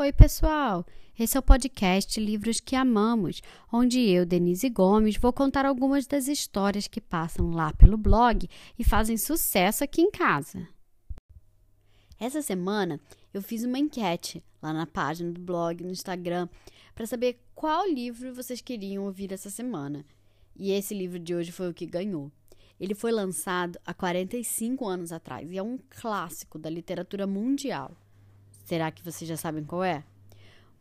Oi, pessoal! Esse é o podcast Livros que Amamos, onde eu, Denise Gomes, vou contar algumas das histórias que passam lá pelo blog e fazem sucesso aqui em casa. Essa semana eu fiz uma enquete lá na página do blog, no Instagram, para saber qual livro vocês queriam ouvir essa semana. E esse livro de hoje foi o que ganhou. Ele foi lançado há 45 anos atrás e é um clássico da literatura mundial. Será que vocês já sabem qual é?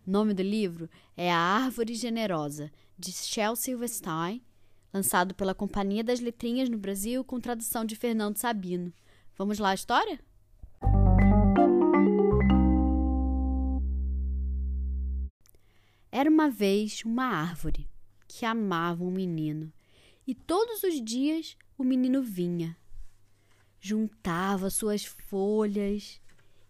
O nome do livro é A Árvore Generosa, de Shel Silverstein, lançado pela Companhia das Letrinhas no Brasil, com tradução de Fernando Sabino. Vamos lá a história? Era uma vez uma árvore que amava um menino, e todos os dias o menino vinha. Juntava suas folhas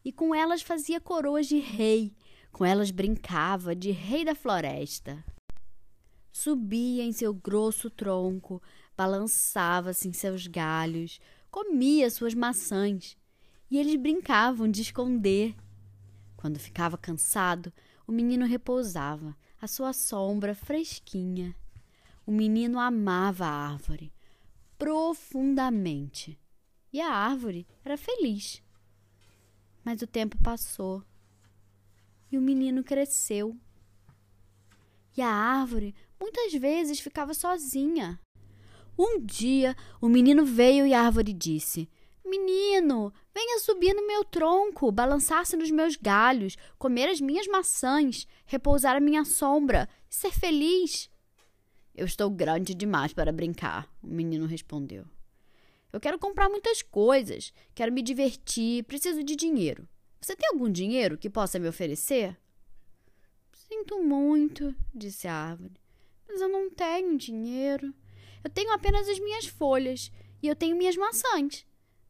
e com elas fazia coroas de rei, com elas brincava de rei da floresta. Subia em seu grosso tronco, balançava-se em seus galhos, comia suas maçãs, e eles brincavam de esconder. Quando ficava cansado, o menino repousava, à sua sombra fresquinha. O menino amava a árvore profundamente, e a árvore era feliz. Mas o tempo passou e o menino cresceu. E a árvore muitas vezes ficava sozinha. Um dia o menino veio e a árvore disse: Menino, venha subir no meu tronco, balançar-se nos meus galhos, comer as minhas maçãs, repousar à minha sombra e ser feliz. Eu estou grande demais para brincar, o menino respondeu. Eu quero comprar muitas coisas, quero me divertir, preciso de dinheiro. Você tem algum dinheiro que possa me oferecer? Sinto muito, disse a árvore, mas eu não tenho dinheiro. Eu tenho apenas as minhas folhas e eu tenho minhas maçãs.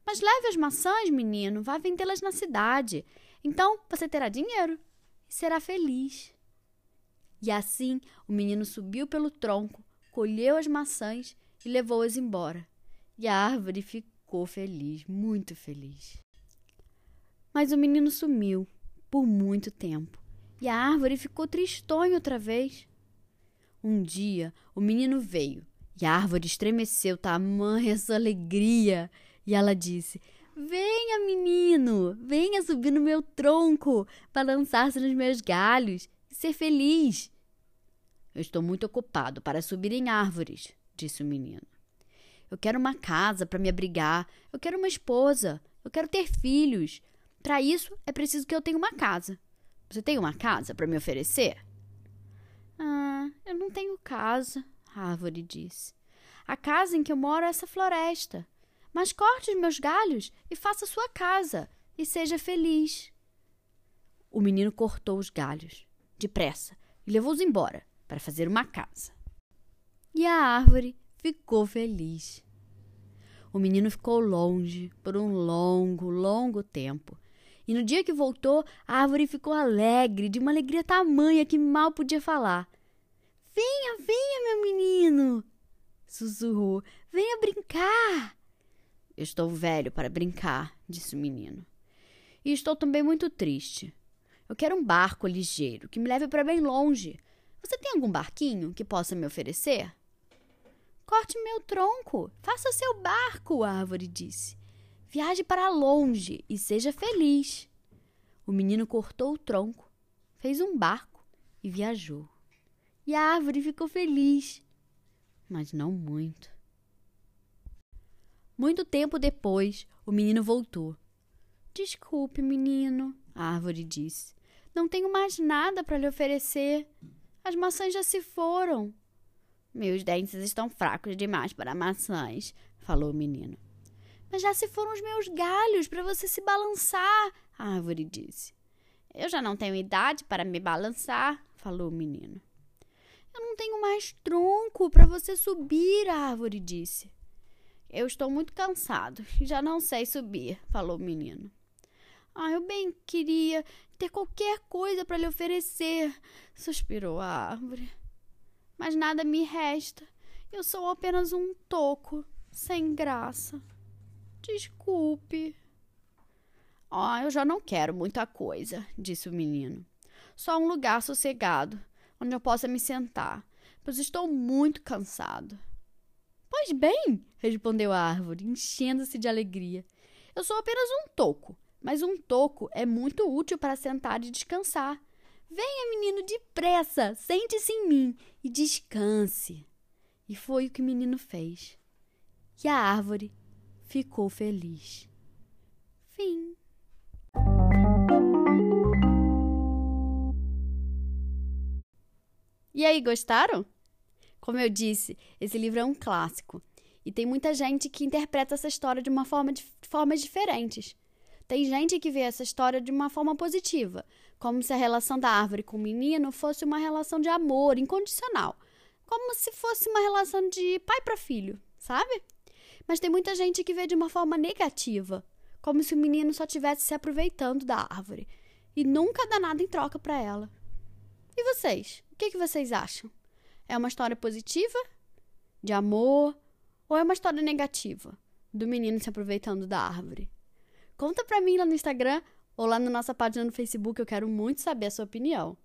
Mas leve as maçãs, menino, vá vendê-las na cidade. Então você terá dinheiro e será feliz. E assim o menino subiu pelo tronco, colheu as maçãs e levou-as embora. E a árvore ficou feliz, muito feliz. Mas o menino sumiu por muito tempo e a árvore ficou tristonha outra vez. Um dia o menino veio e a árvore estremeceu tamanha sua alegria e ela disse: Venha, menino, venha subir no meu tronco, balançar-se nos meus galhos e ser feliz. Eu estou muito ocupado para subir em árvores, disse o menino. Eu quero uma casa para me abrigar. Eu quero uma esposa. Eu quero ter filhos. Para isso, é preciso que eu tenha uma casa. Você tem uma casa para me oferecer? Ah, eu não tenho casa, a árvore disse. A casa em que eu moro é essa floresta. Mas corte os meus galhos e faça sua casa e seja feliz. O menino cortou os galhos, depressa, e levou-os embora para fazer uma casa. E a árvore ficou feliz. O menino ficou longe por um longo, longo tempo. E no dia que voltou, a árvore ficou alegre, de uma alegria tamanha que mal podia falar. Venha, venha, meu menino! sussurrou. Venha brincar! Eu estou velho para brincar, disse o menino. E estou também muito triste. Eu quero um barco ligeiro que me leve para bem longe. Você tem algum barquinho que possa me oferecer? Corte meu tronco, faça seu barco, a árvore disse. Viaje para longe e seja feliz. O menino cortou o tronco, fez um barco e viajou. E a árvore ficou feliz, mas não muito. Muito tempo depois, o menino voltou. Desculpe, menino, a árvore disse. Não tenho mais nada para lhe oferecer. As maçãs já se foram. Meus dentes estão fracos demais para maçãs, falou o menino. Mas já se foram os meus galhos para você se balançar, a árvore disse. Eu já não tenho idade para me balançar, falou o menino. Eu não tenho mais tronco para você subir, a árvore disse. Eu estou muito cansado e já não sei subir, falou o menino. Ah, eu bem queria ter qualquer coisa para lhe oferecer, suspirou a árvore mas nada me resta. Eu sou apenas um toco, sem graça. Desculpe. Ah, eu já não quero muita coisa, disse o menino. Só um lugar sossegado, onde eu possa me sentar, pois estou muito cansado. Pois bem, respondeu a árvore, enchendo-se de alegria. Eu sou apenas um toco, mas um toco é muito útil para sentar e descansar. Venha, menino, depressa, sente-se em mim e descanse. E foi o que o menino fez. E a árvore ficou feliz. Fim. E aí, gostaram? Como eu disse, esse livro é um clássico. E tem muita gente que interpreta essa história de uma forma de formas diferentes. Tem gente que vê essa história de uma forma positiva, como se a relação da árvore com o menino fosse uma relação de amor incondicional, como se fosse uma relação de pai para filho, sabe? Mas tem muita gente que vê de uma forma negativa, como se o menino só estivesse se aproveitando da árvore e nunca dá nada em troca para ela. E vocês? O que, que vocês acham? É uma história positiva? De amor? Ou é uma história negativa? Do menino se aproveitando da árvore? Conta pra mim lá no Instagram ou lá na nossa página no Facebook, eu quero muito saber a sua opinião.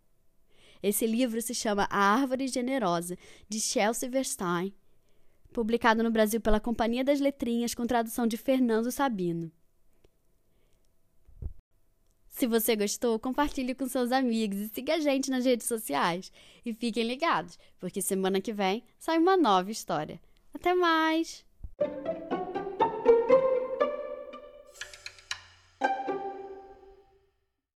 Esse livro se chama A Árvore Generosa, de Chelsea Verstein, publicado no Brasil pela Companhia das Letrinhas, com tradução de Fernando Sabino. Se você gostou, compartilhe com seus amigos e siga a gente nas redes sociais. E fiquem ligados, porque semana que vem sai uma nova história. Até mais!